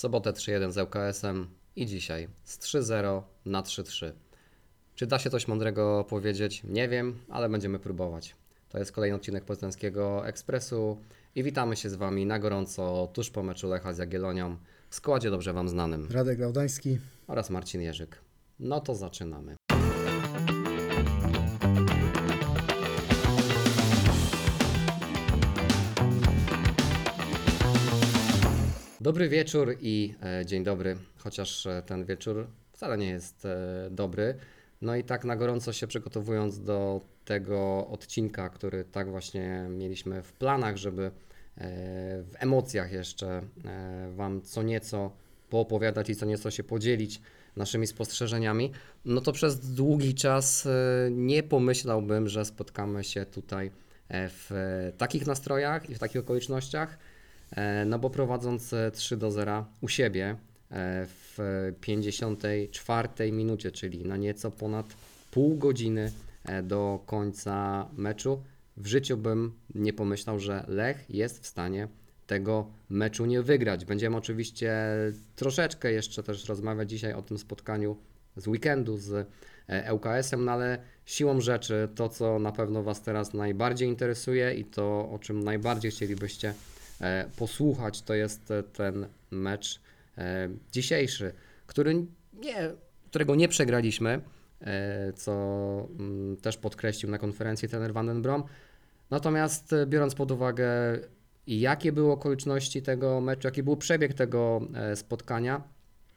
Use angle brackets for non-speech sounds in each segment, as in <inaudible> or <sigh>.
W sobotę 3-1 z ŁKS-em i dzisiaj z 3-0 na 3-3. Czy da się coś mądrego powiedzieć? Nie wiem, ale będziemy próbować. To jest kolejny odcinek Poznańskiego Ekspresu i witamy się z Wami na gorąco tuż po meczu Lecha z Jagiellonią w składzie dobrze Wam znanym Radek Gaudański. oraz Marcin Jerzyk. No to zaczynamy. Dobry wieczór i e, dzień dobry, chociaż e, ten wieczór wcale nie jest e, dobry. No i tak na gorąco się przygotowując do tego odcinka, który tak właśnie mieliśmy w planach, żeby e, w emocjach jeszcze e, Wam co nieco poopowiadać i co nieco się podzielić naszymi spostrzeżeniami, no to przez długi czas e, nie pomyślałbym, że spotkamy się tutaj e, w e, takich nastrojach i w takich okolicznościach. E, No bo prowadząc e, 3 do 0 u siebie e, w 54 minucie, czyli na nieco ponad pół godziny e, do końca meczu, w życiu bym nie pomyślał, że Lech jest w stanie tego meczu nie wygrać. Będziemy oczywiście troszeczkę jeszcze też rozmawiać dzisiaj o tym spotkaniu z weekendu z e, ŁKS-em, no ale siłą rzeczy to, co na pewno Was teraz najbardziej interesuje i to, o czym najbardziej chcielibyście e, posłuchać, to jest e, ten mecz e, dzisiejszy, który nie, którego nie przegraliśmy, e, co mm, też podkreślił na konferencji trener Van den Brom. Natomiast e, biorąc pod uwagę jakie były okoliczności tego meczu, jaki był przebieg tego e, spotkania,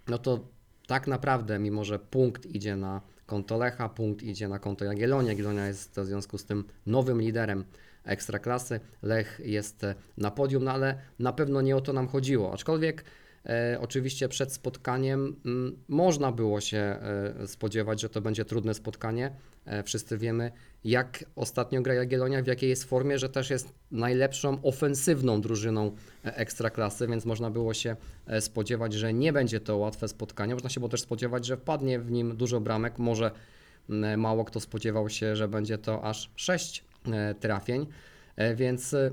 no to tak naprawdę, mimo że punkt idzie na konto Lecha, punkt idzie na konto Jagiellonia, Jagiellonia jest w związku z tym nowym liderem Ekstraklasy, Lech jest e, na podium, no ale na pewno nie o to nam chodziło, aczkolwiek e, oczywiście przed spotkaniem mm, można było się e, spodziewać, że to będzie trudne spotkanie, e, wszyscy wiemy jak ostatnio gra Jagiellonia, w jakiej jest formie, że też jest najlepszą ofensywną drużyną e, Ekstraklasy, więc można było się e, spodziewać, że nie będzie to łatwe spotkanie. Można się było też spodziewać, że wpadnie w nim dużo bramek. Może m, mało kto spodziewał się, że będzie to aż 6 trafień, E, więc e,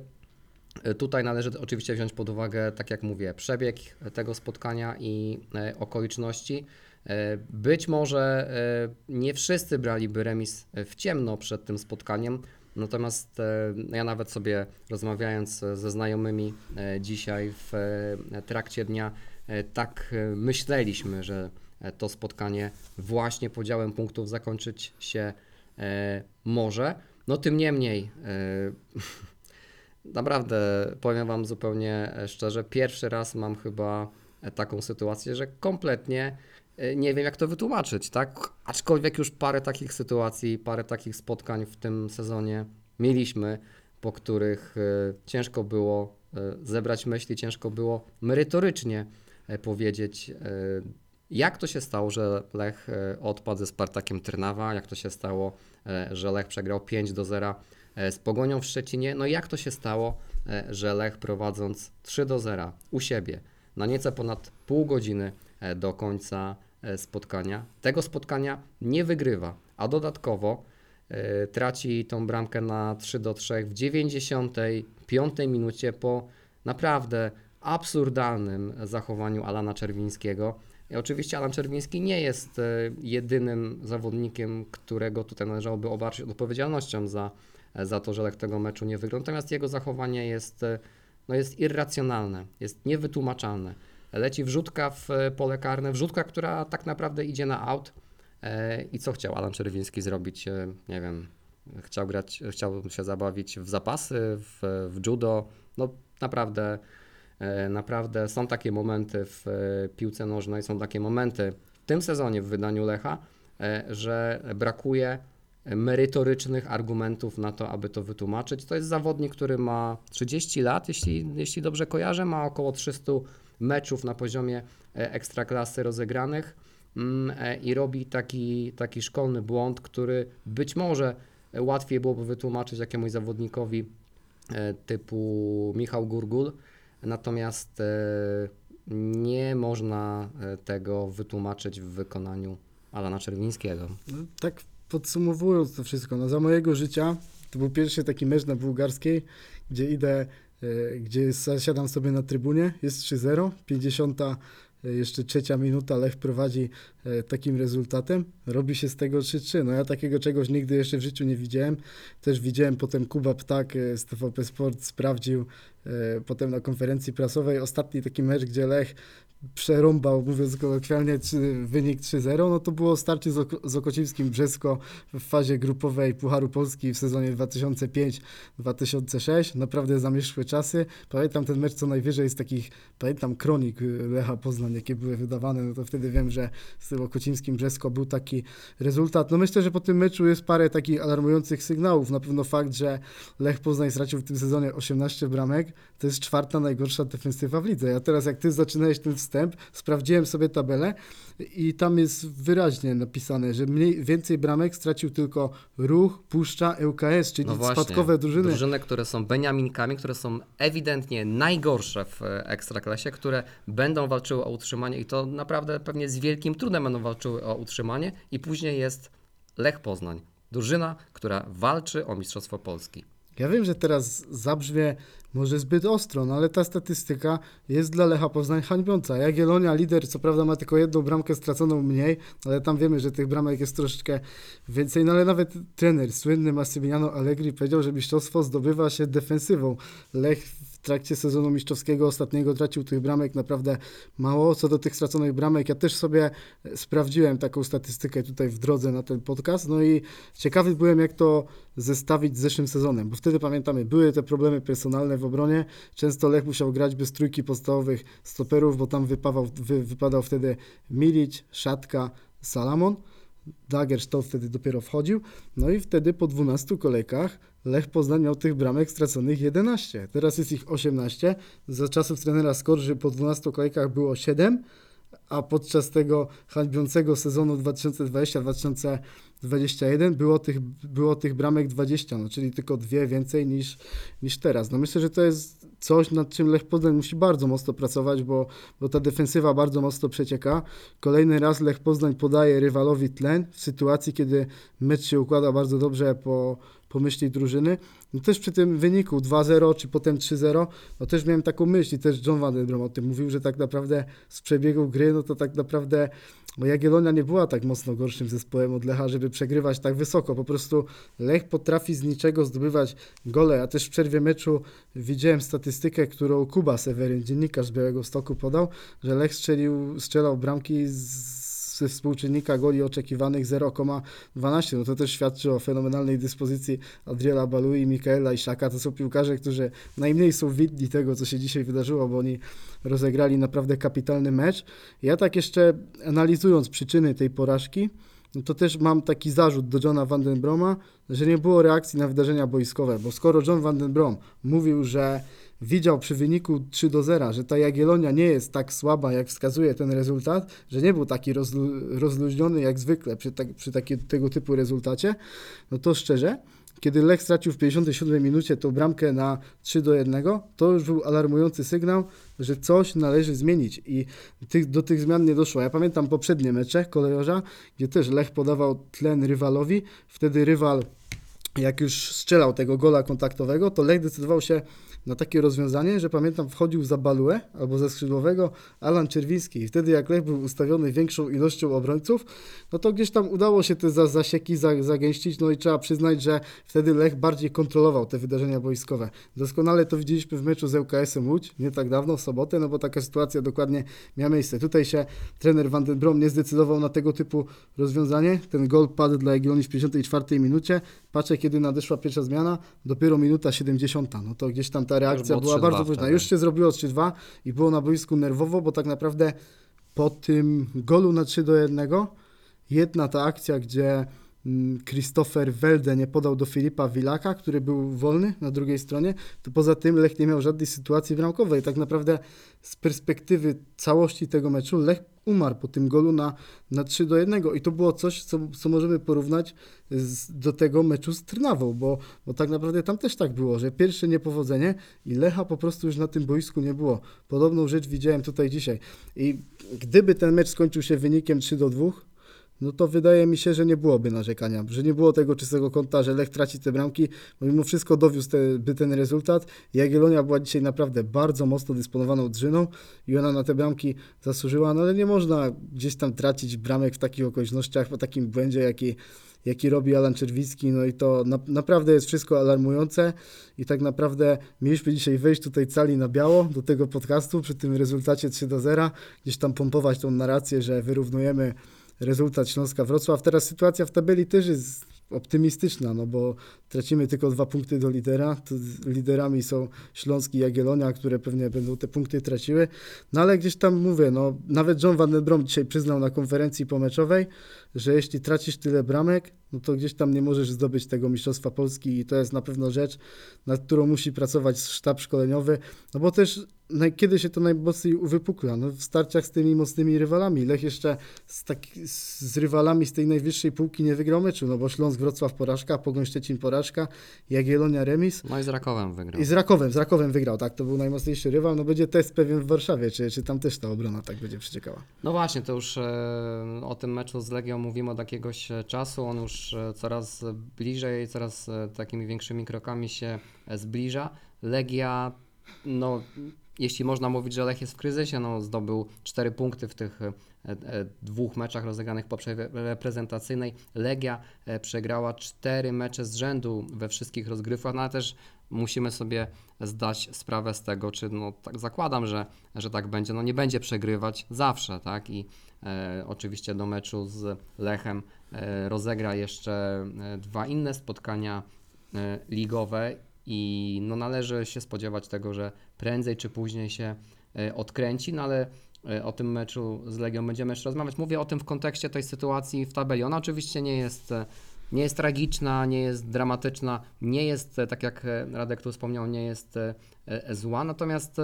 Tutaj należy oczywiście wziąć pod uwagę, tak jak mówię, przebieg tego spotkania i e, okoliczności. E, Być może e, nie wszyscy braliby remis w ciemno przed tym spotkaniem, natomiast e, ja nawet sobie rozmawiając ze znajomymi e, dzisiaj w e, trakcie dnia, e, tak e, myśleliśmy, że e, to spotkanie właśnie podziałem punktów zakończyć się e, może. No tym niemniej, e, <laughs> Naprawdę, powiem Wam zupełnie e, szczerze, pierwszy raz mam chyba e, taką sytuację, że kompletnie nie wiem, jak to wytłumaczyć, tak? Aczkolwiek już parę takich sytuacji, parę takich spotkań w tym sezonie mieliśmy, po których ciężko było zebrać myśli, ciężko było merytorycznie powiedzieć, jak to się stało, że Lech odpadł ze Spartakiem Trnawa, jak to się stało, że Lech przegrał 5 do 0 e, z Pogonią w Szczecinie. No i jak to się stało, e, że Lech prowadząc 3 do 0 u siebie na nieco ponad pół godziny e, do końca e, spotkania, tego spotkania nie wygrywa, a dodatkowo e, traci tą bramkę na 3 do 3 w 95 minucie po naprawdę absurdalnym zachowaniu Alana Czerwińskiego. I oczywiście Alan Czerwiński nie jest e, jedynym zawodnikiem, którego tutaj należałoby obarczyć odpowiedzialnością za, za to, że Lech tego meczu nie wygrał. Natomiast jego zachowanie jest, e, no jest irracjonalne, jest niewytłumaczalne. Leci wrzutka w e, pole karne, wrzutka, która tak naprawdę idzie na aut. E, I co chciał Alan Czerwiński zrobić? E, Nie wiem, chciał grać, chciał się zabawić w zapasy, w, w judo. No naprawdę, e, naprawdę są takie momenty w e, piłce nożnej, są takie momenty w tym sezonie w wydaniu Lecha, e, że brakuje merytorycznych argumentów na to, aby to wytłumaczyć. To jest zawodnik, który ma 30 lat, jeśli, jeśli dobrze kojarzę, ma około 300 meczów na poziomie e, ekstraklasy rozegranych mm, e, i robi taki, taki szkolny błąd, który być może łatwiej byłoby wytłumaczyć jakiemuś zawodnikowi e, typu Michał Gurgul, natomiast e, nie można e, tego wytłumaczyć w wykonaniu Alana Czerwińskiego. No, tak podsumowując to wszystko, no za mojego życia to był pierwszy taki mecz na bułgarskiej, gdzie idę e, gdzie zasiadam sobie na trybunie, jest 3-0, 50 e, jeszcze trzecia minuta, Lech prowadzi e, takim rezultatem, robi się z tego 3-3. No ja takiego czegoś nigdy jeszcze w życiu nie widziałem. Też widziałem potem Kuba Ptak e, z TVP Sport sprawdził e, potem na konferencji prasowej ostatni taki mecz, gdzie Lech przerąbał, mówiąc kolokwialnie, wynik 3-0, no to było starcie z, Oko- z Okocińskim Brzesko w fazie grupowej Pucharu Polski w sezonie 2005-2006. Naprawdę zamierzchłe czasy. Pamiętam ten mecz co najwyżej z takich, pamiętam kronik Lecha Poznań, jakie były wydawane, no to wtedy wiem, że z Okocińskim Brzesko był taki rezultat. No myślę, że po tym meczu jest parę takich alarmujących sygnałów. Na pewno fakt, że Lech Poznań stracił w tym sezonie 18 bramek, to jest czwarta najgorsza defensywa w lidze. Ja teraz, jak ty zaczynałeś ten wstęp, sprawdziłem sobie tabelę i tam jest wyraźnie napisane, że mniej, więcej bramek stracił tylko Ruch, Puszcza, ŁKS, czyli No właśnie, spadkowe drużyny. Drużyny, które są beniaminkami, które są ewidentnie najgorsze w e, ekstraklasie, które będą walczyły o utrzymanie i to naprawdę pewnie z wielkim trudem będą walczyły o utrzymanie i później jest Lech Poznań. Drużyna, która walczy o Mistrzostwo Polski. Ja wiem, że teraz zabrzmie może zbyt ostro, no ale ta statystyka jest dla Lecha Poznań hańbiąca. Jagiellonia, lider, co prawda ma tylko jedną bramkę straconą mniej, ale tam wiemy, że tych bramek jest troszeczkę więcej, no ale nawet trener, słynny Massimiliano Allegri powiedział, że mistrzostwo zdobywa się defensywą. Lech trakcie sezonu mistrzowskiego ostatniego tracił tych bramek naprawdę mało. Co do tych straconych bramek, ja też sobie e, sprawdziłem taką statystykę tutaj w drodze na ten podcast, no i ciekawy byłem, jak to zestawić z zeszłym sezonem, bo wtedy pamiętamy, były te problemy personalne w obronie, często Lech musiał grać bez trójki podstawowych stoperów, bo tam wypawał, wy, wypadał wtedy Milic, Szatka, Salamon, Dagersztol wtedy dopiero wchodził, no i wtedy po 12 kolejkach Lech Poznań miał tych bramek straconych 11, teraz jest ich 18, za czasów trenera Skorży po 12 kolejkach było 7, a podczas tego hańbiącego sezonu 2020-2021 było tych, było tych bramek 20, no, czyli tylko dwie więcej niż, niż teraz. No myślę, że to jest coś, nad czym Lech Poznań musi bardzo mocno pracować, bo, bo ta defensywa bardzo mocno przecieka. Kolejny raz Lech Poznań podaje rywalowi tlen w sytuacji, kiedy mecz się układa bardzo dobrze po, po myśli drużyny. No też przy tym wyniku 2-0 czy potem 3-0, no też miałem taką myśl i też John Van Brom o tym mówił, że tak naprawdę z przebiegu gry, no to tak naprawdę bo Jagiellonia nie była tak mocno gorszym zespołem od Lecha, żeby przegrywać tak wysoko. Po prostu Lech potrafi z niczego zdobywać gole. Ja też w przerwie meczu widziałem statystykę, którą Kuba Seweryn, dziennikarz z Białego Stoku podał, że Lech strzelił, strzelał bramki z współczynnika goli oczekiwanych 0,12. No to też świadczy o fenomenalnej dyspozycji Adriela Balu i Mikaela Iszaka. To są piłkarze, którzy najmniej są widni tego, co się dzisiaj wydarzyło, bo oni rozegrali naprawdę kapitalny mecz. Ja tak jeszcze analizując przyczyny tej porażki, no to też mam taki zarzut do Johna Van den Broma, że nie było reakcji na wydarzenia boiskowe, bo skoro John Van den Brom mówił, że widział przy wyniku 3 do 0, że ta Jagiellonia nie jest tak słaba, jak wskazuje ten rezultat, że nie był taki rozlu- rozluźniony jak zwykle przy, tak, przy tego typu rezultacie, no to szczerze, kiedy Lech stracił w 57 minucie tą bramkę na 3 do 1, to już był alarmujący sygnał, że coś należy zmienić i tych, do tych zmian nie doszło. Ja pamiętam poprzednie mecze kolejorza, gdzie też Lech podawał tlen rywalowi, wtedy rywal jak już strzelał tego gola kontaktowego, to Lech decydował się na takie rozwiązanie, że pamiętam wchodził za Baluę albo ze skrzydłowego Alan Czerwiński i wtedy jak Lech był ustawiony większą ilością obrońców, no to gdzieś tam udało się te za- zasieki za- zagęścić, no i trzeba przyznać, że wtedy Lech bardziej kontrolował te wydarzenia boiskowe. Doskonale to widzieliśmy w meczu z ŁKS-em Łódź, nie tak dawno, w sobotę, no bo taka sytuacja dokładnie miała miejsce. Tutaj się trener Van den Brom nie zdecydował na tego typu rozwiązanie. Ten gol padł dla Jagiellonii w 54 minucie. Patrzę, kiedy nadeszła pierwsza zmiana, dopiero minuta 70. No to gdzieś tam ta reakcja była 3-2 bardzo późna. wtedy. Już się zrobiło 3-2 i było na boisku nerwowo, bo tak naprawdę po tym golu na 3 do 1 jedna ta akcja, gdzie Christopher Welde nie podał do Filipa Wilaka, który był wolny na drugiej stronie, to poza tym Lech nie miał żadnej sytuacji bramkowej. Tak naprawdę z perspektywy całości tego meczu Lech umarł po tym golu na, na 3 do 1 i to było coś, co, co możemy porównać z, do tego meczu z Trnawą, bo, bo tak naprawdę tam też tak było, że pierwsze niepowodzenie i Lecha po prostu już na tym boisku nie było. Podobną rzecz widziałem tutaj dzisiaj i gdyby ten mecz skończył się wynikiem 3 do 2, no to wydaje mi się, że nie byłoby narzekania, że nie było tego czystego kąta, że Lech traci te bramki, bo mimo wszystko dowiózł te, by ten rezultat. Jagiellonia była dzisiaj naprawdę bardzo mocno dysponowaną drzyną i ona na te bramki zasłużyła, no ale nie można gdzieś tam tracić bramek w takich okolicznościach, po takim błędzie, jaki, jaki robi Alan Czerwicki, no i to na, naprawdę jest wszystko alarmujące i tak naprawdę mieliśmy dzisiaj wejść tutaj cali na biało do tego podcastu. Przy tym rezultacie 3 do 0, gdzieś tam pompować tą narrację, że wyrównujemy rezultat Śląska Wrocław. Teraz sytuacja w tabeli też jest optymistyczna, no bo tracimy tylko dwa punkty do lidera. Liderami są Śląski i Jagiellonia, które pewnie będą te punkty traciły. No ale gdzieś tam mówię, no nawet John Van den Brom dzisiaj przyznał na konferencji pomeczowej, że jeśli tracisz tyle bramek, no to gdzieś tam nie możesz zdobyć tego Mistrzostwa Polski i to jest na pewno rzecz, nad którą musi pracować sztab szkoleniowy, no bo też kiedy się to najmocniej uwypukla? No w starciach z tymi mocnymi rywalami. Lech jeszcze z, tak, z rywalami z tej najwyższej półki nie wygrał meczu, no bo Śląsk Wrocław porażka, Pogoń Szczecin porażka, Jagiellonia remis No i z Rakowem wygrał. i z Rakowem, z Rakowem wygrał, tak, to był najmocniejszy rywal, no będzie test pewien w Warszawie, czy, czy tam też ta obrona tak będzie przeciekała. No właśnie, to już e, o tym meczu z Legią mówimy od jakiegoś e, czasu. On już e, coraz bliżej, coraz takimi większymi krokami się zbliża. Legia, no jeśli można mówić, że Lech jest w kryzysie, no zdobył 4 punkty w tych e, e, dwóch meczach rozegranych po reprezentacyjnej. Legia e, przegrała 4 mecze z rzędu we wszystkich rozgrywkach, no ale też musimy sobie zdać sprawę z tego, czy no tak zakładam, że, że tak będzie, no nie będzie przegrywać zawsze, tak? I e, oczywiście do meczu z Lechem e, rozegra jeszcze dwa inne spotkania e, ligowe i no należy się spodziewać tego, że prędzej czy później się e, odkręci, no ale e, o tym meczu z Legią będziemy jeszcze rozmawiać. Mówię o tym w kontekście tej sytuacji w tabeli. Ona oczywiście nie jest, e, nie jest tragiczna, nie jest dramatyczna, nie jest, tak jak Radek tu wspomniał, nie jest zła, natomiast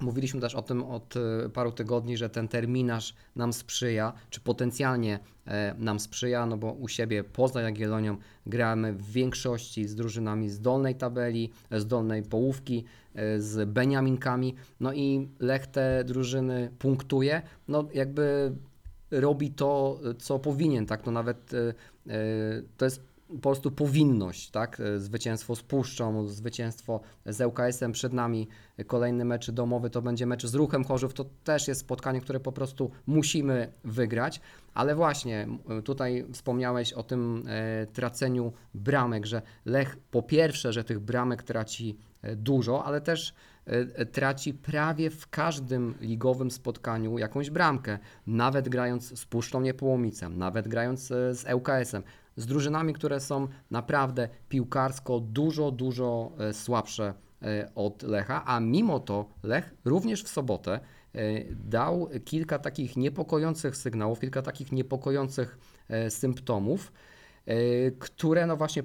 Mówiliśmy też o tym od e, paru tygodni, że ten terminarz nam sprzyja, czy potencjalnie e, nam sprzyja, no bo u siebie poza Jagiellonią gramy w większości z drużynami z dolnej tabeli, z dolnej połówki, e, z Beniaminkami, no i Lech te drużyny punktuje, no jakby robi to, co powinien, tak, no nawet to jest po prostu powinność, tak? E, Zwycięstwo z Puszczą, zwycięstwo z ŁKS-em przed nami, e, kolejny mecz domowy to będzie mecz z Ruchem Chorzów, to też jest spotkanie, które po prostu musimy wygrać, ale właśnie tutaj wspomniałeś o tym e, traceniu bramek, że Lech po pierwsze, że tych bramek traci e, dużo, ale też e, e, traci prawie w każdym ligowym spotkaniu jakąś bramkę, nawet grając z Puszczą Niepołomicem, nawet grając e, z ŁKS-em z drużynami, które są naprawdę piłkarsko dużo, dużo e, słabsze e, od Lecha, a mimo to Lech również w sobotę e, dał kilka takich niepokojących sygnałów, kilka takich niepokojących symptomów, które no właśnie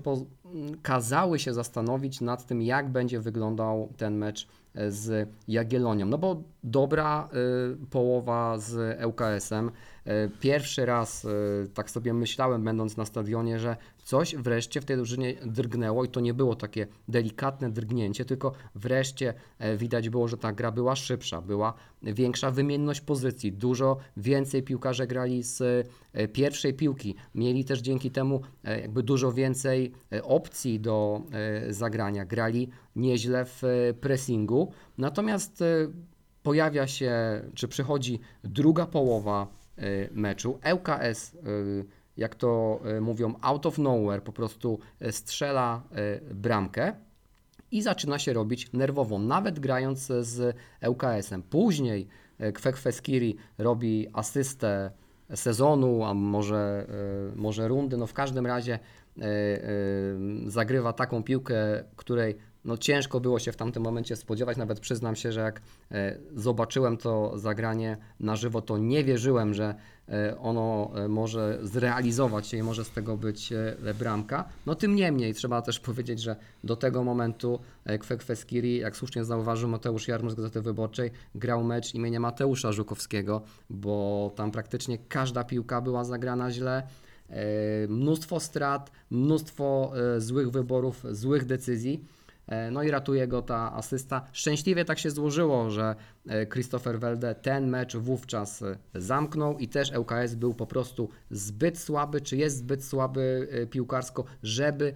kazały się zastanowić nad tym, jak będzie wyglądał ten mecz e, z Jagiellonią. No bo dobra e, połowa z ŁKS-em. E, Pierwszy raz e, tak sobie myślałem, będąc na stadionie, że coś wreszcie w tej drużynie drgnęło i to nie było takie delikatne drgnięcie, tylko wreszcie e, widać było, że ta gra była szybsza, była większa wymienność pozycji, dużo więcej piłkarze grali z e, pierwszej piłki, mieli też dzięki temu e, jakby dużo więcej opcji do zagrania, grali nieźle w pressingu, natomiast pojawia się, czy przychodzi druga połowa meczu. ŁKS, jak to e, mówią, out of nowhere, po prostu e, strzela e, bramkę i zaczyna się robić nerwowo, nawet grając z ŁKS-em. Później e, Kwekweskiri robi asystę sezonu, a może, może rundy, no w każdym razie zagrywa taką piłkę, której no ciężko było się w tamtym momencie spodziewać, nawet przyznam się, że jak zobaczyłem to zagranie na żywo, to nie wierzyłem, że ono e, może zrealizować się i może z tego być e, bramka. No tym niemniej trzeba też powiedzieć, że do tego momentu e, Kwekweskiri, jak słusznie zauważył Mateusz Jarmus z Gazety Wyborczej, grał mecz imienia Mateusza Żukowskiego, bo tam praktycznie każda piłka była zagrana źle. E, Mnóstwo strat, mnóstwo e, złych wyborów, złych decyzji. E, No i ratuje go ta asysta. Szczęśliwie tak się złożyło, że e, Christopher Welde ten mecz wówczas e, zamknął i też ŁKS był po prostu zbyt słaby, czy jest zbyt słaby piłkarsko, żeby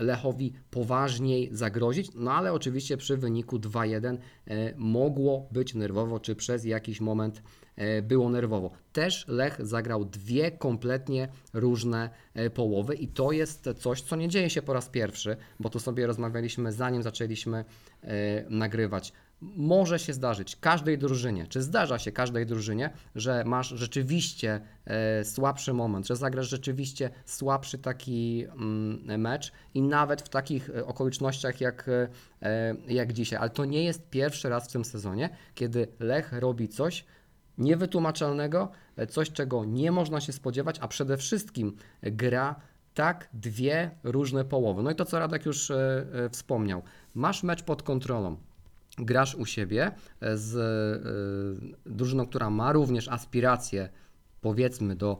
Lechowi poważniej zagrozić. No ale oczywiście przy wyniku 2-1 e, mogło być nerwowo, czy przez jakiś moment było nerwowo. Też Lech zagrał dwie kompletnie różne e, połowy i to jest coś, co nie dzieje się po raz pierwszy, bo tu sobie rozmawialiśmy zanim zaczęliśmy e, nagrywać. Może się zdarzyć każdej drużynie, czy zdarza się każdej drużynie, że masz rzeczywiście e, słabszy moment, że zagrasz rzeczywiście słabszy taki mm, mecz i nawet w takich e, okolicznościach jak, e, jak dzisiaj. Ale to nie jest pierwszy raz w tym sezonie, kiedy Lech robi coś, niewytłumaczalnego, e, coś czego nie można się spodziewać, a przede wszystkim gra tak dwie różne połowy. No i to, co Radek już e, e, wspomniał. Masz mecz pod kontrolą. Grasz u siebie z drużyną, która ma również aspiracje, powiedzmy, do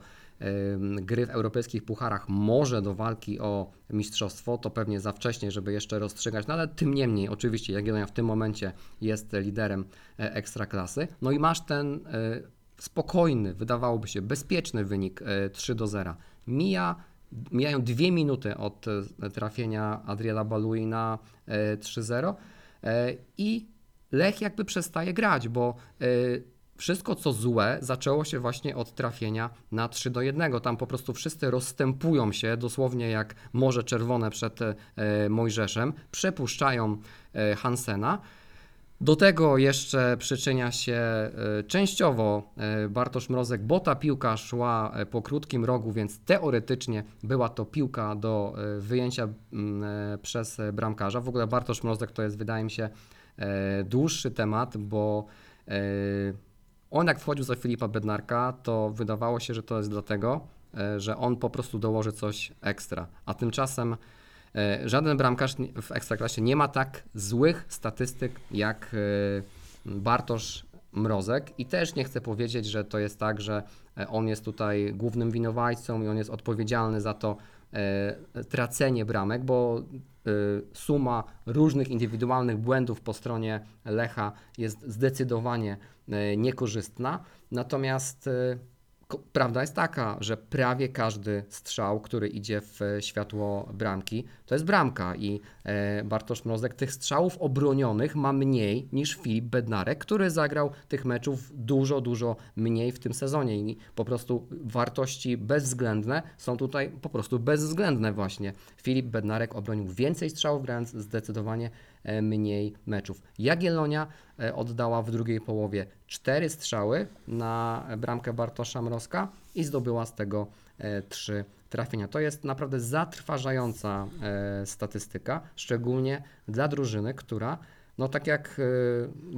gry w europejskich pucharach, może do walki o mistrzostwo, to pewnie za wcześnie, żeby jeszcze rozstrzygać, no ale tym niemniej, oczywiście Jagiellonia w tym momencie jest liderem e, ekstraklasy. No i masz ten e, spokojny, wydawałoby się bezpieczny wynik e, 3 do 0. Mija, mijają dwie minuty od e, trafienia Adriela Balui na e, 3-0 e, i Lech jakby przestaje grać, bo e, wszystko co złe zaczęło się właśnie od trafienia na 3 do 1. Tam po prostu wszyscy rozstępują się dosłownie jak morze czerwone przed e, Mojżeszem, przepuszczają e, Hansena. Do tego jeszcze przyczynia się e, częściowo Bartosz Mrozek, bo ta piłka szła po krótkim rogu, więc teoretycznie była to piłka do wyjęcia mm, przez bramkarza. W ogóle Bartosz Mrozek to jest, wydaje mi się, dłuższy temat, bo on jak wchodził za Filipa Bednarka, to wydawało się, że to jest dlatego, e, że on po prostu dołoży coś ekstra. A tymczasem e, żaden bramkarz w Ekstraklasie nie ma tak złych statystyk jak e, Bartosz Mrozek i też nie chcę powiedzieć, że to jest tak, że on jest tutaj głównym winowajcą i on jest odpowiedzialny za to tracenie bramek, bo suma różnych indywidualnych błędów po stronie Lecha jest zdecydowanie niekorzystna. Natomiast e, prawda jest taka, że prawie każdy strzał, który idzie w e, światło bramki, to jest bramka i e, Bartosz Mrozek tych strzałów obronionych ma mniej niż Filip Bednarek, który zagrał tych meczów dużo, dużo mniej w tym sezonie i po prostu wartości bezwzględne są tutaj po prostu bezwzględne właśnie. Filip Bednarek obronił więcej strzałów, grając zdecydowanie e, mniej meczów. Jagiellonia e, oddała w drugiej połowie cztery strzały na bramkę Bartosza Mrozka i zdobyła z tego e, trzy trafienia. To jest naprawdę zatrważająca e, statystyka, szczególnie dla drużyny, która no tak jak e,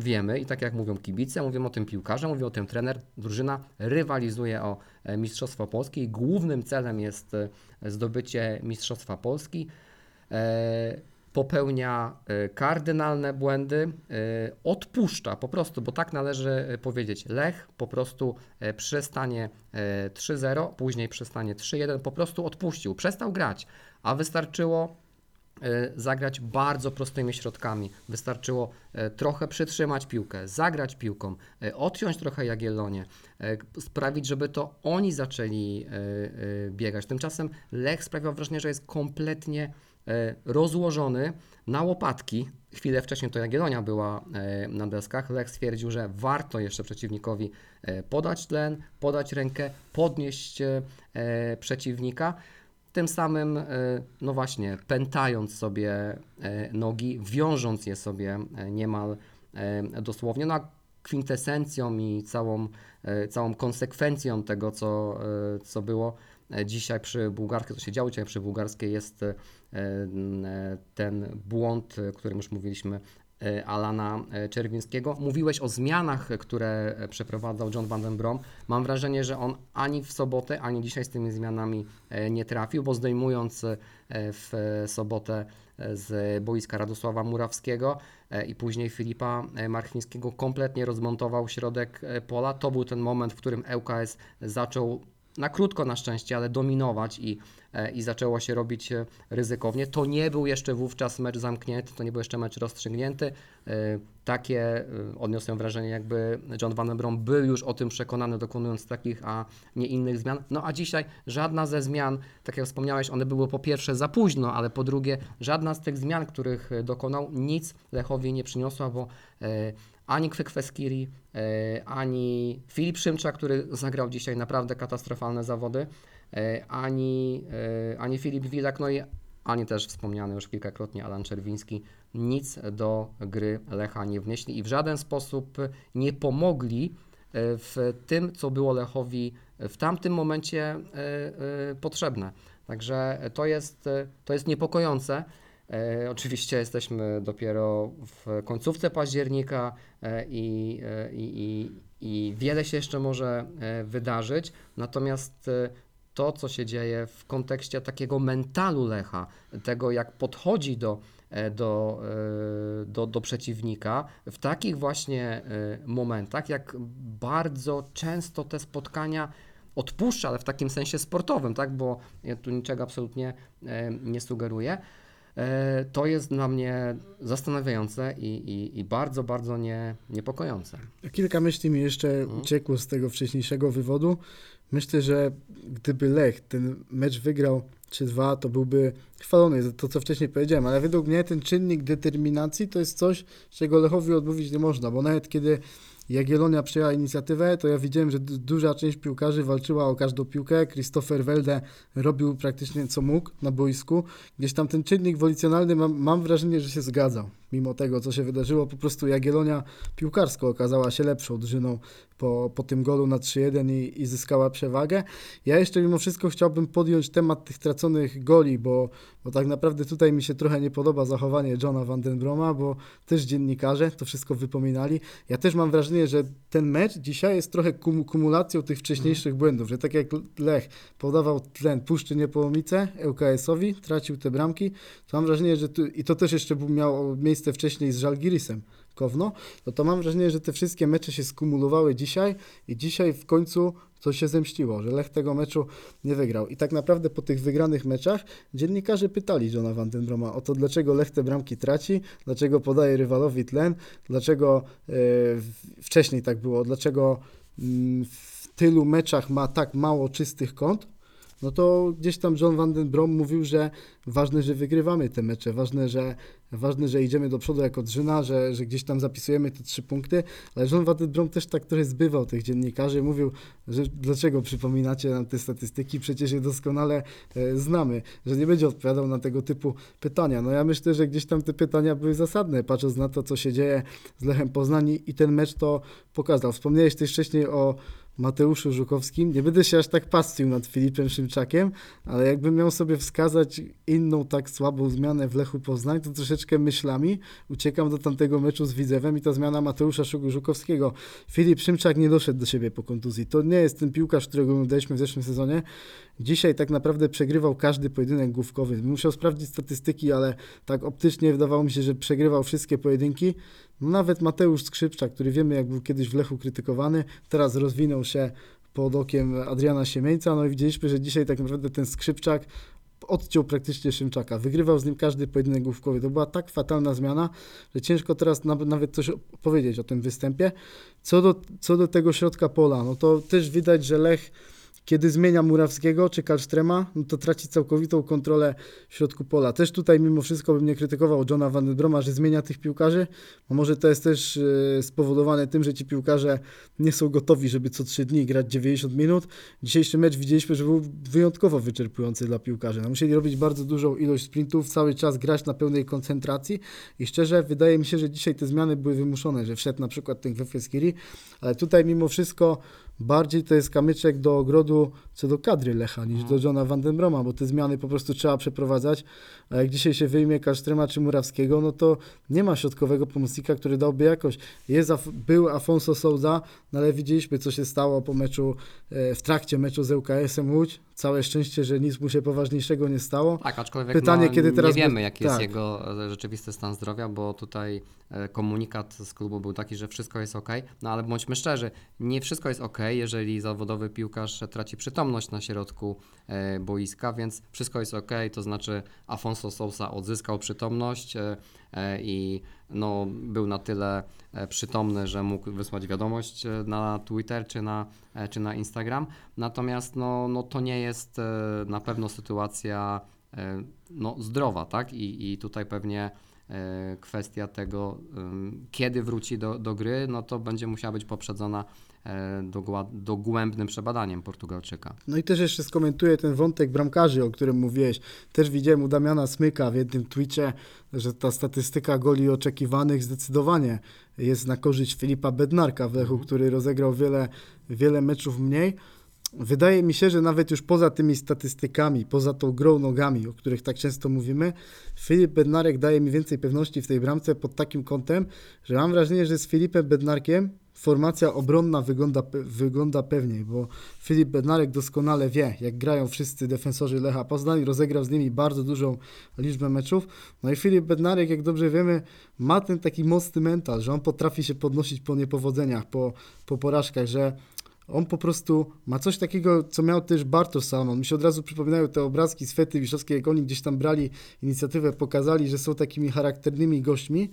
wiemy i tak jak mówią kibice, mówią o tym piłkarze, mówią o tym trener, drużyna rywalizuje o e, Mistrzostwo Polski i głównym celem jest e, zdobycie Mistrzostwa Polski. Popełnia e, kardynalne błędy, e, odpuszcza po prostu, bo tak należy e, powiedzieć. Lech po prostu przestanie e, 3-0, później przestanie 3-1, po prostu odpuścił, przestał grać, a wystarczyło zagrać bardzo prostymi środkami. Wystarczyło trochę przytrzymać piłkę, zagrać piłką, odciąć trochę Jagiellonię, e, sprawić, żeby to oni zaczęli biegać. Tymczasem Lech sprawiał wrażenie, że jest kompletnie rozłożony na łopatki. Chwilę wcześniej to Jagiellonia była e, na deskach. Lech stwierdził, że warto jeszcze przeciwnikowi e, podać tlen, podać rękę, podnieść e, e, przeciwnika. Tym samym, e, no właśnie, pętając sobie e, nogi, wiążąc je sobie e, niemal e, dosłownie. No a kwintesencją i całą, e, całą konsekwencją tego, co, e, co było e, dzisiaj przy bułgarskiej, co się działo dzisiaj przy bułgarskiej, jest e, e, ten błąd, o którym już mówiliśmy, e, Alana e, Czerwińskiego. Mówiłeś o zmianach, które e, przeprowadzał John Van den Brom. Mam wrażenie, że on ani w sobotę, ani dzisiaj z tymi zmianami e, nie trafił, bo zdejmując e, w e, sobotę e, z boiska Radosława Murawskiego e, i później Filipa e, Marchwińskiego kompletnie rozmontował środek e, pola. To był ten moment, w którym ŁKS zaczął na krótko na szczęście, ale dominować i, e, i zaczęło się robić e, ryzykownie. To nie był jeszcze wówczas mecz zamknięty, to nie był jeszcze mecz rozstrzygnięty. E, Takie odniosłem wrażenie, jakby John Van Brom był już o tym przekonany, dokonując takich, a nie innych zmian. No a dzisiaj żadna ze zmian, tak jak wspomniałeś, one były po pierwsze za późno, ale po drugie żadna z tych zmian, których dokonał, nic Lechowi nie przyniosła, bo ani Kwykweskiri, e, ani Filip Szymcza, który zagrał dzisiaj naprawdę katastrofalne zawody, e, ani, e, ani Filip Wilak, no i ani też wspomniany już kilkakrotnie Alan Czerwiński, nic do gry Lecha nie wnieśli i w żaden sposób nie pomogli w tym, co było Lechowi w tamtym momencie potrzebne. Także to jest, to jest niepokojące. E, Oczywiście jesteśmy dopiero w końcówce października e, i, e, i, i, i wiele się jeszcze może wydarzyć, natomiast to, co się dzieje w kontekście takiego mentalu Lecha, tego jak podchodzi do, do, do, do przeciwnika, w takich właśnie momentach, jak bardzo często te spotkania odpuszcza, ale w takim sensie sportowym, tak? bo ja tu niczego absolutnie nie sugeruję. E, To jest dla mnie zastanawiające i, i, i bardzo, bardzo nie, niepokojące. Kilka myśli mi jeszcze uciekło z tego wcześniejszego wywodu. Myślę, że gdyby Lech ten mecz wygrał 3-2, to byłby chwalony za to, co wcześniej powiedziałem, ale według mnie ten czynnik determinacji to jest coś, czego Lechowi odmówić nie można, bo nawet kiedy Jagiellonia przejęła inicjatywę, to ja widziałem, że du- duża część piłkarzy walczyła o każdą piłkę. Christopher Welde robił praktycznie co mógł na boisku. Gdzieś tam ten czynnik wolicjonalny mam, mam wrażenie, że się zgadzał. Mimo tego, co się wydarzyło, po prostu Jagiellonia piłkarsko okazała się lepszą drużyną po, po tym golu na 3-1 i, i zyskała przewagę. Ja jeszcze mimo wszystko chciałbym podjąć temat tych traconych goli, bo, bo tak naprawdę tutaj mi się trochę nie podoba zachowanie Johna Van Den Broma, bo też dziennikarze to wszystko wypominali. Ja też mam wrażenie, że ten mecz dzisiaj jest trochę kum, kumulacją tych wcześniejszych błędów, że tak jak Lech podawał tlen Puszczy Niepołomice ŁKS-owi, tracił te bramki, to mam wrażenie, że tu, i to też jeszcze był- miało miejsce wcześniej z Żalgirisem Kowno, no to mam wrażenie, że te wszystkie mecze się skumulowały dzisiaj i dzisiaj w końcu to się zemściło, że Lech tego meczu nie wygrał. I tak naprawdę po tych wygranych meczach dziennikarze pytali Johna Van Den Broma o to, dlaczego Lech te bramki traci, dlaczego podaje rywalowi tlen, dlaczego w- wcześniej tak było, dlaczego mm, w tylu meczach ma tak mało czystych kąt, no to gdzieś tam John Van Den Brom mówił, że ważne, że wygrywamy te mecze, ważne, że, ważne, że idziemy do przodu jako drużyna, że, że gdzieś tam zapisujemy te trzy punkty, ale John Van Den Brom też tak trochę zbywał tych dziennikarzy, mówił, że dlaczego przypominacie nam te statystyki, przecież je doskonale e, znamy, że nie będzie odpowiadał na tego typu pytania. No ja myślę, że gdzieś tam te pytania były zasadne, patrząc na to, co się dzieje z Lechem Poznań i- i ten mecz to pokazał. Wspomniałeś też wcześniej o Mateuszu Żukowskim. Nie będę się aż tak pastwił nad Filipem Szymczakiem, ale jakbym miał sobie wskazać inną tak słabą zmianę w Lechu Poznań, to troszeczkę myślami uciekam do tamtego meczu z Widzewem i ta zmiana Mateusza Żuk- Żukowskiego. Filip Szymczak nie doszedł do siebie po kontuzji. To nie jest ten piłkarz, którego oglądaliśmy w zeszłym sezonie. Dzisiaj tak naprawdę przegrywał każdy pojedynek główkowy. Musiał sprawdzić statystyki, ale tak optycznie wydawało mi się, że przegrywał wszystkie pojedynki. Nawet Mateusz Skrzypczak, który wiemy jak był kiedyś w Lechu krytykowany, teraz rozwinął się pod okiem Adriana Siemieńca, no i widzieliśmy, że dzisiaj tak naprawdę ten Skrzypczak odciął praktycznie Szymczaka. Wygrywał z nim każdy pojedynek główkowy. To była tak fatalna zmiana, że ciężko teraz naw- nawet coś powiedzieć o tym występie. Co do, co do tego środka pola, no to też widać, że Lech kiedy zmienia Murawskiego czy Kalsztrema, no to traci całkowitą kontrolę w środku pola. Też tutaj mimo wszystko bym nie krytykował Johna Van Broma, że zmienia tych piłkarzy, bo może to jest też e, spowodowane tym, że ci piłkarze nie są gotowi, żeby co trzy dni grać 90 minut. Dzisiejszy mecz widzieliśmy, że był wyjątkowo wyczerpujący dla piłkarzy. No, musieli robić bardzo dużą ilość sprintów, cały czas grać na pełnej koncentracji i szczerze wydaje mi się, że dzisiaj te zmiany były wymuszone, że wszedł na przykład ten Kwefeskiri, ale tutaj mimo wszystko bardziej to jest kamyczek do ogrodu co do kadry Lecha niż do Johna Van den Broma, bo te zmiany po prostu trzeba przeprowadzać, a jak dzisiaj się wyjmie Kasztrema czy Murawskiego, no to nie ma środkowego pomocnika, który dałby jakoś. Jest, był Afonso Souza, no ale widzieliśmy co się stało po meczu, e, w trakcie meczu z ŁKS-em Łódź, całe szczęście, że nic mu się poważniejszego nie stało. Tak, aczkolwiek Pytanie, no, kiedy teraz nie wiemy, jaki jest tak. jego e, rzeczywisty stan zdrowia, bo tutaj e, komunikat z klubu był taki, że wszystko jest ok. No ale bądźmy szczerzy, nie wszystko jest ok, jeżeli zawodowy piłkarz traci przytomność na środku e, boiska, więc wszystko jest ok, to znaczy Afonso Sousa odzyskał przytomność e, e, i no, był na tyle przytomny, że mógł wysłać wiadomość na Twitter czy na, czy na Instagram. Natomiast no, no, to nie jest na pewno sytuacja no, zdrowa, tak? I, I tutaj pewnie kwestia tego, kiedy wróci do, do gry, no to będzie musiała być poprzedzona dogłębnym przebadaniem Portugalczyka. No i też jeszcze skomentuję ten wątek bramkarzy, o którym mówiłeś. Też widziałem u Damiana Smyka w jednym tweetie, że ta statystyka goli oczekiwanych zdecydowanie jest na korzyść Filipa Bednarka w Lechu, który rozegrał wiele, wiele meczów mniej. Wydaje mi się, że nawet już poza tymi statystykami, poza tą grą nogami, o których tak często mówimy, Filip Bednarek daje mi więcej pewności w tej bramce pod takim kątem, że mam wrażenie, że z Filipem Bednarkiem formacja obronna wygląda, wygląda pewniej, bo Filip Bednarek doskonale wie, jak grają wszyscy defensorzy Lecha Poznań, rozegrał z nimi bardzo dużą liczbę meczów. No i Filip Bednarek, jak dobrze wiemy, ma ten taki mocny mental, że on potrafi się podnosić po niepowodzeniach, po, po porażkach, że on po prostu ma coś takiego, co miał też Bartosz Salmon. Mi się od razu przypominają te obrazki z Fety Wiszowskiej, jak oni gdzieś tam brali inicjatywę, pokazali, że są takimi charakternymi gośćmi.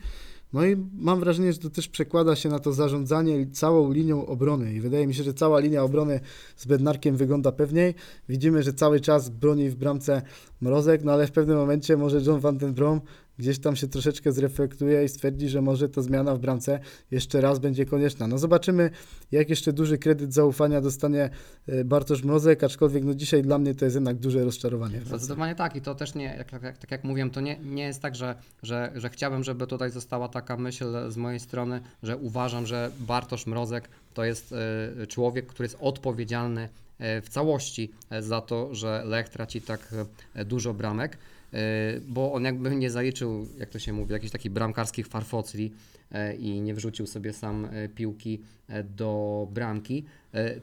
No i mam wrażenie, że to też przekłada się na to zarządzanie całą linią obrony. I wydaje mi się, że cała linia obrony z Bednarkiem wygląda pewniej. Widzimy, że cały czas broni w bramce Mrozek, no ale w pewnym momencie może John van den Brom gdzieś tam się troszeczkę zreflektuje i stwierdzi, że może ta zmiana w bramce jeszcze raz będzie konieczna. No zobaczymy, jak jeszcze duży kredyt zaufania dostanie e, Bartosz Mrozek, aczkolwiek no dzisiaj dla mnie to jest jednak duże rozczarowanie. Zdecydowanie tak i to też nie, jak, jak, tak jak mówiłem, to nie, nie jest tak, że, że, że chciałbym, żeby tutaj została taka myśl z mojej strony, że uważam, że Bartosz Mrozek to jest e, człowiek, który jest odpowiedzialny e, w całości za to, że Lech traci tak dużo bramek, bo on jakby nie zaliczył, jak to się mówi, jakichś takich bramkarskich farfocli e, i nie wrzucił sobie sam e, piłki do bramki.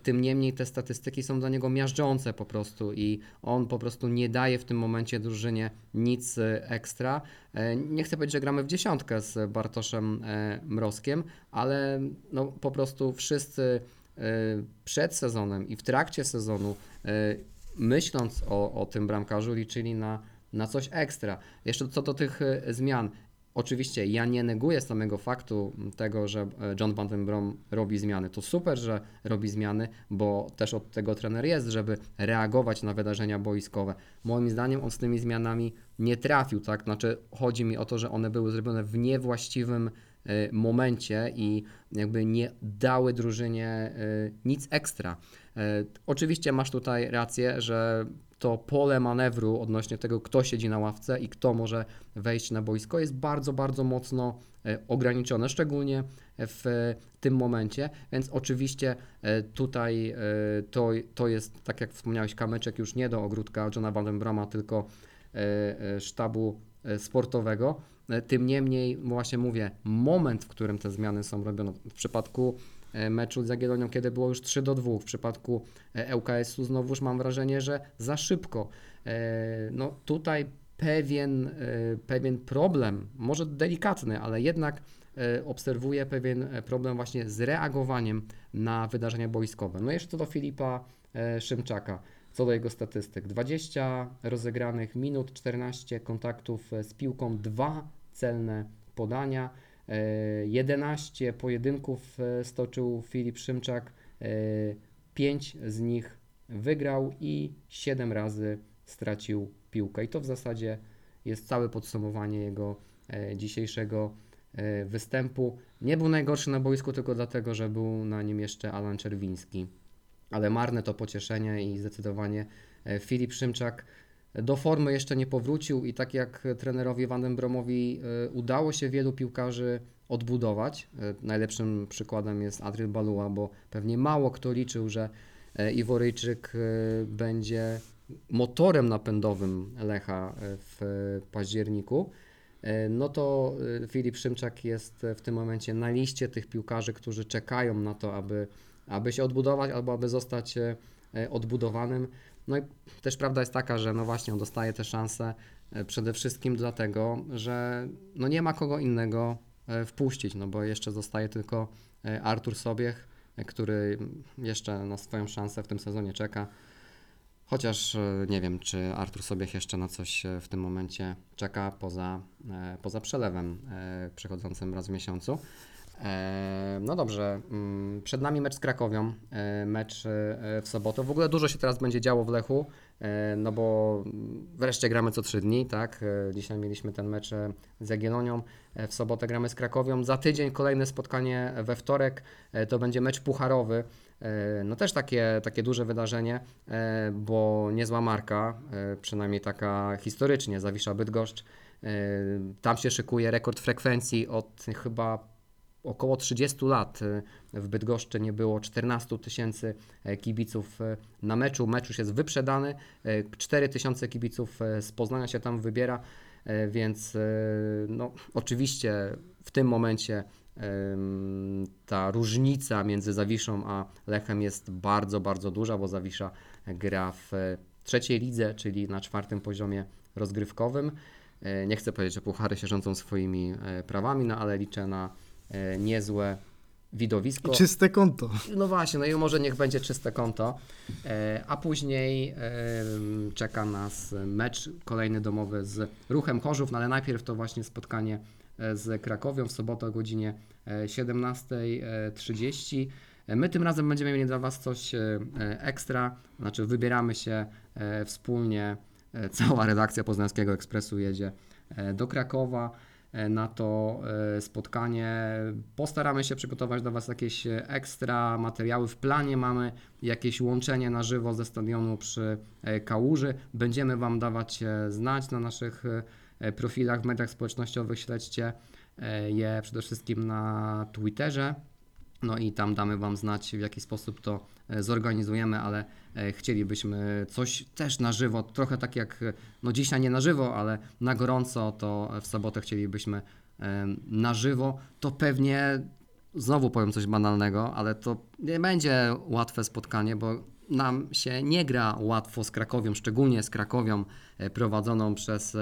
Tym niemniej te statystyki są dla niego miażdżące po prostu i on po prostu nie daje w tym momencie drużynie nic ekstra. Nie chcę powiedzieć, że gramy w dziesiątkę z Bartoszem Mrozkiem, ale no po prostu wszyscy przed sezonem i w trakcie sezonu myśląc o, o tym bramkarzu liczyli na, na coś ekstra. Jeszcze co do tych e, zmian. Oczywiście ja nie neguję samego faktu tego, że e, John Van den Brom robi zmiany. To super, że robi zmiany, bo też od tego trener jest, żeby reagować na wydarzenia boiskowe. Moim zdaniem on z tymi zmianami nie trafił, tak? Znaczy chodzi mi o to, że one były zrobione w niewłaściwym e, momencie i jakby nie dały drużynie e, nic ekstra. E, Oczywiście masz tutaj rację, że to pole manewru odnośnie tego, kto siedzi na ławce i kto może wejść na boisko, jest bardzo, bardzo mocno e, ograniczone, szczególnie w e, tym momencie. Więc oczywiście tutaj to, to jest, tak jak wspomniałeś, kamyczek już nie do ogródka Johna Vandenbrama, tylko sztabu sportowego. Tym niemniej, właśnie mówię, moment, w którym te zmiany są robione, w przypadku meczu z Jagiellonią, kiedy było już 3 do 2, w przypadku e, ŁKS-u znowuż mam wrażenie, że za szybko. E, No tutaj pewien, e, pewien problem, może delikatny, ale jednak e, obserwuję pewien e, problem właśnie z reagowaniem na wydarzenia boiskowe. No jeszcze co do Filipa e, Szymczaka, co do jego statystyk. 20 rozegranych minut, 14 kontaktów e, z piłką, 2 celne podania, e, 11 pojedynków e, stoczył Filip Szymczak, 5 z nich wygrał i 7 razy stracił piłkę. I to w zasadzie jest całe podsumowanie jego e, dzisiejszego e, występu. Nie był najgorszy na boisku tylko dlatego, że był na nim jeszcze Alan Czerwiński. Ale marne to pocieszenie i zdecydowanie e, Filip Szymczak do formy jeszcze nie powrócił i tak jak trenerowi Vandenbromowi e, udało się wielu piłkarzy odbudować. e, Najlepszym przykładem jest Adriel Balua, bo pewnie mało kto liczył, że e, Iworyjczyk będzie motorem napędowym Lecha w październiku. No to Filip Szymczak jest w tym momencie na liście tych piłkarzy, którzy czekają na to, aby, aby się odbudować albo aby zostać odbudowanym. No i też prawda jest taka, że no właśnie on dostaje te szanse e, przede wszystkim dlatego, że no nie ma kogo innego e, wpuścić, no bo jeszcze zostaje tylko e, Artur Sobiech, który jeszcze na swoją szansę w tym sezonie czeka. Chociaż nie wiem, czy Artur Sobiech jeszcze na coś w tym momencie czeka poza, poza przelewem przychodzącym raz w miesiącu. E, No dobrze, mm, przed nami mecz z Krakowią, e, mecz e, w sobotę. W ogóle dużo się teraz będzie działo w Lechu, no bo wreszcie gramy co trzy dni, tak? Dzisiaj mieliśmy ten mecz z Jagiellonią, w sobotę gramy z Krakowią. Za tydzień kolejne spotkanie we wtorek, to będzie mecz pucharowy. No też takie, takie duże wydarzenie, bo niezła marka, przynajmniej taka historycznie, Zawisza Bydgoszcz. Tam się szykuje rekord frekwencji od chyba około 30 lat e, w Bydgoszczy nie było 14 tysięcy e, kibiców e, na meczu. Mecz już jest wyprzedany. 4 tysiące kibiców e, z Poznania się tam wybiera, e, więc e, no, oczywiście w tym momencie ta różnica między Zawiszą a Lechem jest bardzo, bardzo duża, bo Zawisza gra w e, trzeciej lidze, czyli na czwartym poziomie rozgrywkowym. E, Nie chcę powiedzieć, że puchary się rządzą swoimi e, prawami, no ale liczę na e, niezłe widowisko. Czyste konto. No właśnie, no i może niech będzie czyste konto. E, A później em, czeka nas mecz kolejny domowy z Ruchem Chorzów, no ale najpierw to właśnie spotkanie e, z Krakowią w sobotę o godzinie e, 17.30. E, My tym razem będziemy mieli dla Was coś e, ekstra, znaczy wybieramy się e, wspólnie, e, cała redakcja Poznańskiego Ekspresu jedzie e, do Krakowa e, na to e, spotkanie. Postaramy się przygotować dla Was jakieś e, ekstra materiały. W planie mamy jakieś łączenie na żywo ze stadionu przy e, Kałuży. Będziemy Wam dawać e, znać na naszych e, profilach w mediach społecznościowych. Śledźcie e, je przede wszystkim na Twitterze. No i tam damy Wam znać, w jaki sposób to e, zorganizujemy, ale e, chcielibyśmy coś też na żywo, trochę tak jak, no dzisiaj nie na żywo, ale na gorąco, to w sobotę chcielibyśmy na żywo. To pewnie, znowu powiem coś banalnego, ale to nie będzie łatwe spotkanie, bo nam się nie gra łatwo z Krakowią, szczególnie z Krakowią e, prowadzoną przez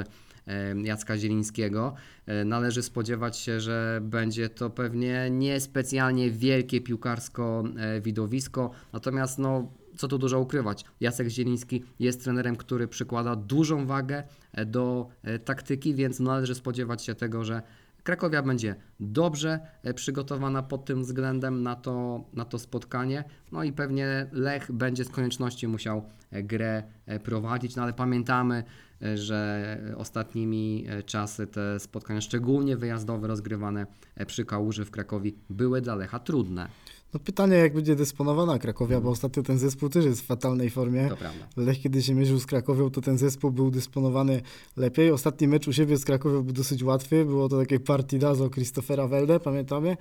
Jacka Zielińskiego. E, Należy spodziewać się, że będzie to pewnie niespecjalnie wielkie piłkarsko e, widowisko, natomiast no, co tu dużo ukrywać, Jacek Zieliński jest trenerem, który przykłada dużą wagę e, do taktyki, więc należy spodziewać się tego, że Krakowia będzie dobrze przygotowana pod tym względem na to, na to spotkanie. No i pewnie Lech będzie z konieczności musiał grę prowadzić, no ale pamiętamy, że ostatnimi e, czasy te spotkania, szczególnie wyjazdowe, rozgrywane e, przy Kałuży w Krakowie, były dla Lecha trudne. No pytanie, jak będzie dysponowana Krakowia, bo ostatnio ten zespół też jest w fatalnej formie. To prawda. Lech, kiedy się mierzył z Krakowią, to ten zespół był dysponowany lepiej. Ostatni mecz u siebie z Krakowią był dosyć łatwy. Było to takie partidazo Christophera Welde, pamiętamy.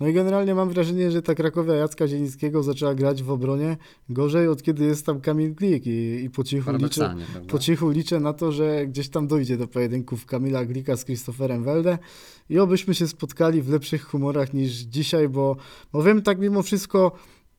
No i generalnie mam wrażenie, że ta Krakowia Jacka Zielińskiego zaczęła grać w obronie gorzej od kiedy jest tam Kamil Glik i, i po cichu liczę, prawda? po cichu liczę na to, że gdzieś tam dojdzie do pojedynków Kamila Glika z Christopherem Welde i obyśmy się spotkali w lepszych humorach niż dzisiaj, bo, bo wiem tak mimo wszystko,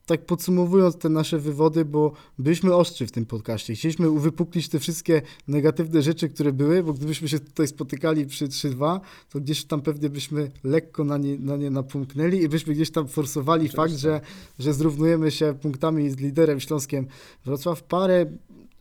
tak podsumowując te nasze wywody, bo byliśmy ostrzy w tym podcaście. Chcieliśmy uwypuklić te wszystkie negatywne rzeczy, które były, bo gdybyśmy się tutaj spotykali przy 3-2, to gdzieś tam pewnie byśmy lekko na nie, na nie napomknęli i byśmy gdzieś tam forsowali Oczywiście. fakt, że, że zrównujemy się punktami z liderem Śląskiem Wrocław. Parę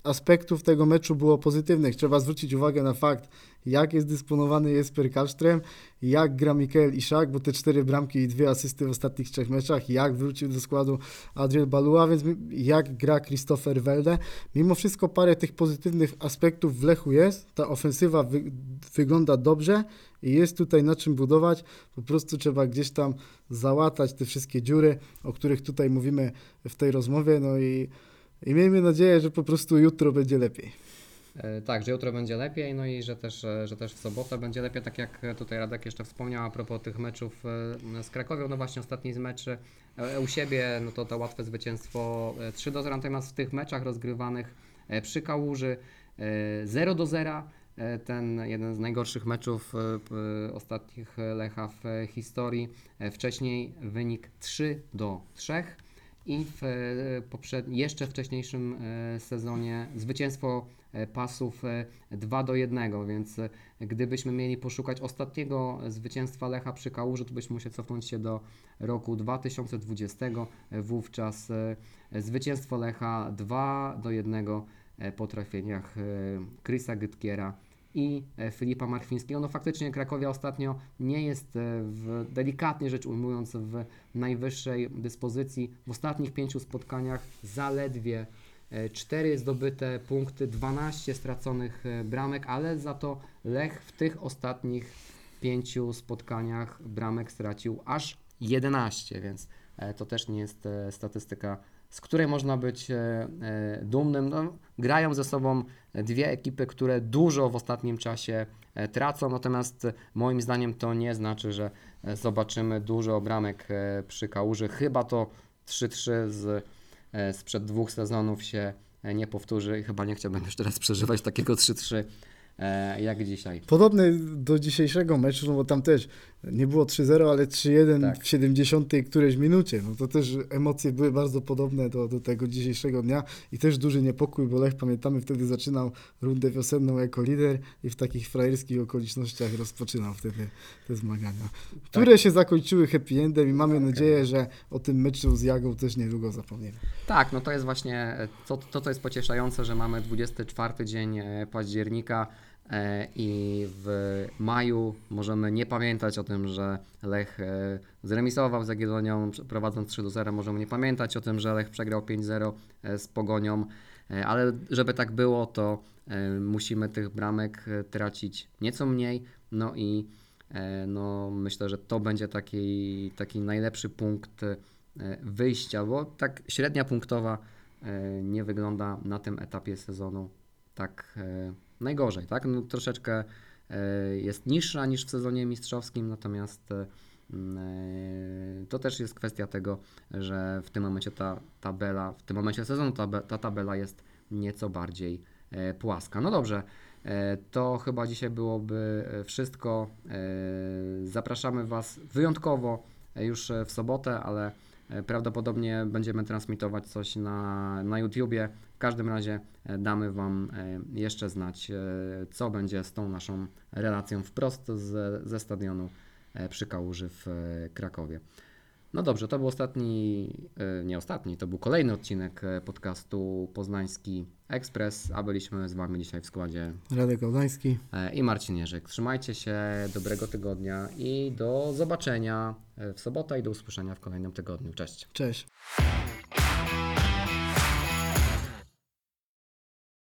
aspektów tego meczu było pozytywnych. Trzeba zwrócić uwagę na fakt, jak jest dysponowany Jesper Kalström, jak gra Mikael Iszak, bo te cztery bramki i dwie asysty w ostatnich trzech meczach, jak wrócił do składu Adriel Balua, więc jak gra Christopher Welde. Mimo wszystko parę tych pozytywnych aspektów w Lechu jest. Ta ofensywa wy, wygląda dobrze i jest tutaj na czym budować. Po prostu trzeba gdzieś tam załatać te wszystkie dziury, o których tutaj mówimy w tej rozmowie. No i, i miejmy nadzieję, że po prostu jutro będzie lepiej. E, Tak, że jutro będzie lepiej, no i że też, e, że też w sobotę będzie lepiej, tak jak tutaj Radek jeszcze wspomniał a propos tych meczów e, z Krakowią, no właśnie ostatni z meczy u siebie, no to to łatwe zwycięstwo e, 3 do 0, natomiast w tych meczach rozgrywanych przy Kałuży e, 0 do 0, e, ten jeden z najgorszych meczów ostatnich Lecha w historii, wcześniej wynik 3 do 3. i w e, poprzed... jeszcze wcześniejszym e, sezonie zwycięstwo e, pasów e, 2 do 1, więc gdybyśmy mieli poszukać ostatniego zwycięstwa Lecha przy Kałuży, to byśmy musieli cofnąć się do roku 2020. E, Wówczas zwycięstwo Lecha 2 do 1 e, po trafieniach Chrisa Gytkiera i e, Filipa Marchwińskiego. No faktycznie Krakowia ostatnio nie jest e, w, delikatnie rzecz ujmując w najwyższej dyspozycji. W ostatnich pięciu spotkaniach zaledwie 4 zdobyte punkty, 12 straconych e, bramek, ale za to Lech w tych ostatnich pięciu spotkaniach bramek stracił aż 11, więc e, to też nie jest e, statystyka, z której można być e, e, dumnym. No, grają ze sobą dwie ekipy, które dużo w ostatnim czasie e, tracą, natomiast e, moim zdaniem to nie znaczy, że e, zobaczymy dużo bramek e, przy Kałuży. Chyba to 3-3 z, e, sprzed dwóch sezonów się e, nie powtórzy i chyba nie chciałbym już teraz przeżywać takiego 3-3 e, jak dzisiaj. Podobny do dzisiejszego meczu, no bo tam też nie było 3-0, ale 3-1 Tak. w 70 którejś minucie. No to też emocje były bardzo podobne do, do tego dzisiejszego dnia i też duży niepokój, bo Lech, pamiętamy, wtedy zaczynał rundę wiosenną jako lider i w takich frajerskich okolicznościach rozpoczynał wtedy te zmagania, które się zakończyły happy endem i mamy nadzieję, że o tym meczu z Jagą też niedługo zapomniemy. Tak, no to jest właśnie e, to, to, to jest pocieszające, że mamy 24 dzień e, października e, i w maju możemy nie pamiętać o tym, że Lech e, zremisował z Jagiellonią prowadząc 3 do 0, możemy nie pamiętać o tym, że Lech przegrał 5-0 e, z Pogonią, e, ale żeby tak było, to e, musimy tych bramek e, tracić nieco mniej, no i e, no, myślę, że to będzie taki, taki najlepszy punkt e, wyjścia, bo tak średnia punktowa e, nie wygląda na tym etapie sezonu tak e, najgorzej, tak? No, troszeczkę e, jest niższa niż w sezonie mistrzowskim, natomiast mm, e, to też jest kwestia tego, że w tym momencie ta tabela, w tym momencie sezonu ta, ta tabela jest nieco bardziej e, płaska. No dobrze, to chyba dzisiaj byłoby wszystko. Zapraszamy Was wyjątkowo już w sobotę, ale prawdopodobnie będziemy transmitować coś na, na YouTubie. W każdym razie e, damy Wam e, jeszcze znać, e, co będzie z tą naszą relacją wprost z, ze stadionu przy Kałuży w Krakowie. No dobrze, to był ostatni, nie ostatni, to był kolejny odcinek podcastu Poznański Ekspres, a byliśmy z Wami dzisiaj w składzie Radek Gałdański. i Marcin Jerzyk. Trzymajcie się, dobrego tygodnia i do zobaczenia w sobotę i do usłyszenia w kolejnym tygodniu. Cześć. Cześć.